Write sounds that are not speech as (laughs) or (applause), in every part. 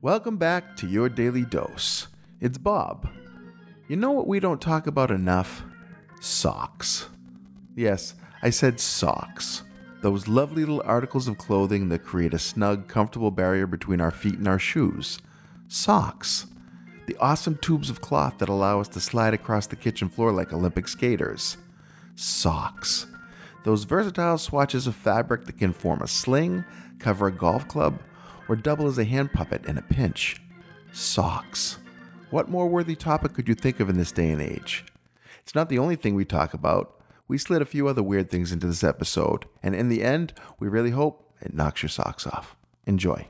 Welcome back to your daily dose. It's Bob. You know what we don't talk about enough? Socks. Yes, I said socks. Those lovely little articles of clothing that create a snug, comfortable barrier between our feet and our shoes. Socks. The awesome tubes of cloth that allow us to slide across the kitchen floor like Olympic skaters. Socks. Those versatile swatches of fabric that can form a sling, cover a golf club, or double as a hand puppet in a pinch. Socks. What more worthy topic could you think of in this day and age? It's not the only thing we talk about. We slid a few other weird things into this episode, and in the end, we really hope it knocks your socks off. Enjoy.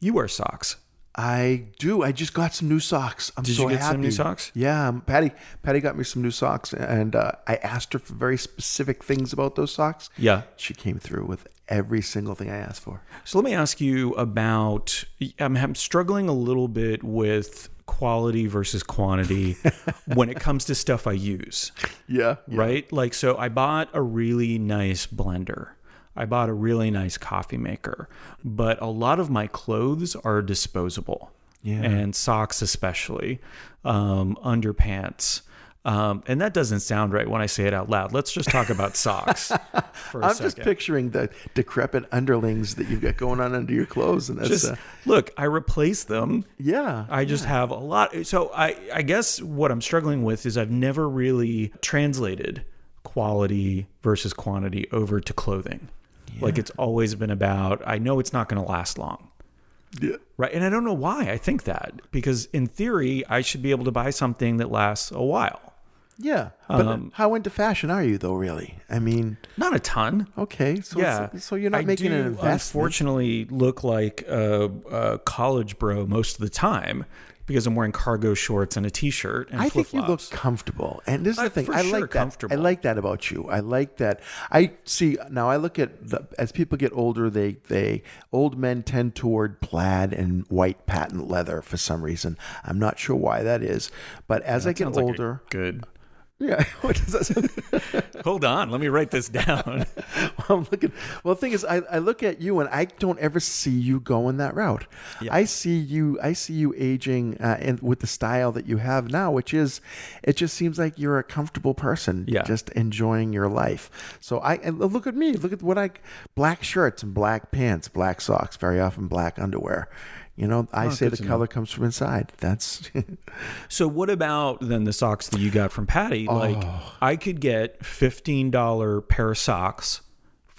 You wear socks. I do. I just got some new socks. I'm Did so you get happy. some new socks? Yeah, um, Patty. Patty got me some new socks, and uh, I asked her for very specific things about those socks. Yeah. She came through with every single thing I ask for. So let me ask you about. I'm, I'm struggling a little bit with quality versus quantity (laughs) when it comes to stuff I use. Yeah. Right? Like, so I bought a really nice blender. I bought a really nice coffee maker, but a lot of my clothes are disposable. Yeah. And socks, especially, um, underpants. Um, and that doesn't sound right when I say it out loud. Let's just talk about (laughs) socks for a I'm second. just picturing the decrepit underlings that you've got going on under your clothes, and that's Just uh, look, I replace them. yeah. I just have a lot. So I, I guess what I'm struggling with is I've never really translated quality versus quantity over to clothing. Like it's always been about, I know it's not going to last long. yeah. Right. And I don't know why I think that because in theory, I should be able to buy something that lasts a while. Yeah. But Um, how into fashion are you, though? Really? I mean, Not a ton. okay. So yeah. so, you're not I making do, an investment. Unfortunately, look like a, a college bro most of the time because I'm wearing cargo shorts and a t-shirt and I think you look comfortable, and this is the thing. I sure like that. I like that about you. I like that. I see now. I look at the, as people get older, they they old men tend toward plaid and white patent leather for some reason. I'm not sure why that is, but as I get Sounds like older, good. Yeah. (laughs) What does that sound? (laughs) (laughs) Hold on, let me write this down. (laughs) I'm looking. Well, the thing is, I, I look at you and I don't ever see you going that route. Yeah. I see you. I see you aging uh, and with the style that you have now, which is, it just seems like you're a comfortable person, Yeah. just enjoying your life. So I and look at me. Look at what I black shirts and black pants, black socks, very often black underwear. You know, I say the color comes from inside. That's (laughs) so, what about then the socks that you got from Patty? Like, Oh. I could get fifteen dollar pair of socks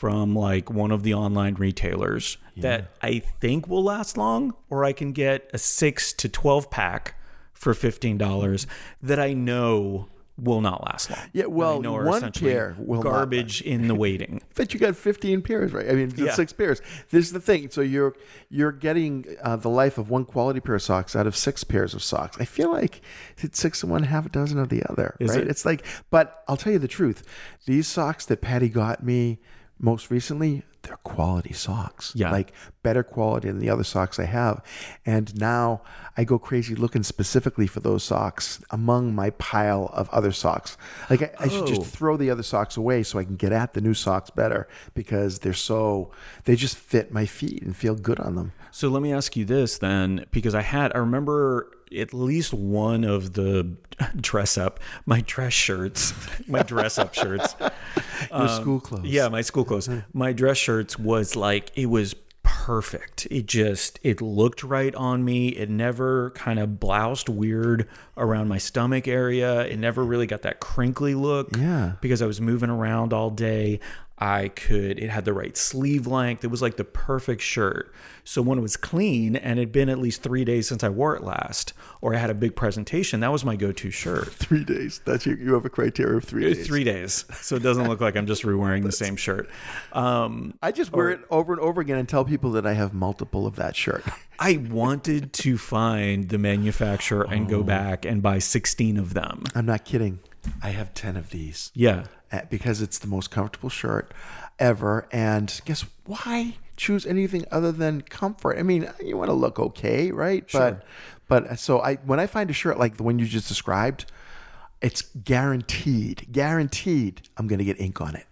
from like one of the online retailers that I think will last long, or I can get a six to twelve pack for fifteen dollars that I know will not last long. Yeah, well, one pair will garbage in the waiting. (laughs) But you got 15 pairs, right? I mean, Yeah. six pairs. This is the thing. So you're you're getting uh, the life of one quality pair of socks out of six pairs of socks. I feel like it's six of one, half a dozen of the other, Is right? it? It's like, but I'll tell you the truth. These socks that Patty got me most recently, they're quality socks. Yeah. Like better quality than the other socks I have. And now I go crazy looking specifically for those socks among my pile of other socks. Like I, I should just Oh. throw the other socks away so I can get at the new socks better because they're so they just fit my feet and feel good on them. So let me ask you this then, because I had, I remember at least one of the (laughs) dress up, my dress shirts, my dress up shirts. Your school clothes. Um, Yeah, my school clothes. My dress shirts was like, it was perfect. It just, it looked right on me. It never kind of bloused weird around my stomach area. It never really got that crinkly look. Yeah. Because I was moving around all day. I could, it had the right sleeve length. It was like the perfect shirt. So when it was clean and it'd been at least three days since I wore it last, or I had a big presentation, that was my go to shirt. (laughs) Three days. That's your, you have a criteria of three days. Three days. So it doesn't look like I'm just re-wearing the same shirt. Um, I just wear it over and over again and tell people that I have multiple of that shirt. (laughs) I wanted to find the manufacturer and go back and buy 16 of them. I'm not kidding. I have 10 of these. Yeah. Uh, because it's the most comfortable shirt ever. And guess why choose anything other than comfort? I mean, you want to look okay, right? But but so I when I find a shirt like the one you just described, it's guaranteed, guaranteed I'm going to get ink on it.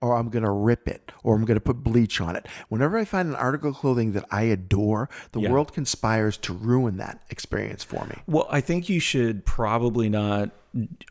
or I'm going to rip it or I'm going to put bleach on it. Whenever I find an article of clothing that I adore, the Yeah. world conspires to ruin that experience for me. Well, I think you should probably not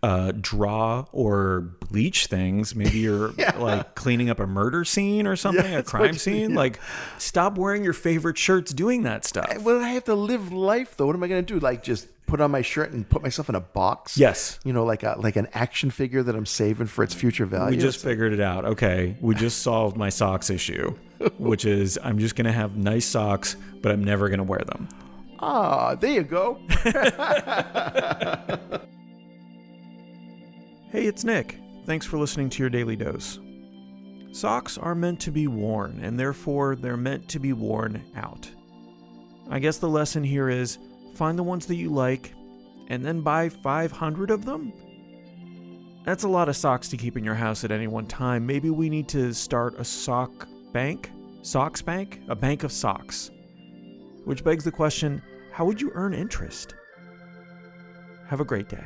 uh, draw or bleach things. Maybe you're (laughs) like cleaning up a murder scene or something, a that's what crime scene. Like, stop wearing your favorite shirts doing that stuff. Well, I have to live life though. What am I going to do? Like just put on my shirt and put myself in a box? Yes. You know, like a like an action figure that I'm saving for its future value. We just figured it out. Okay, we just solved my socks issue, (laughs) which is I'm just gonna have nice socks, but I'm never gonna wear them. ah, there you go. (laughs) Hey, it's Nick. Thanks for listening to your daily dose. Socks are meant to be worn, and therefore they're meant to be worn out. I guess the lesson here is find the ones that you like and then buy 500 of them? That's a lot of socks to keep in your house at any one time. Maybe we need to start a sock bank? Socks bank? A bank of socks. Which begs the question how would you earn interest? Have a great day.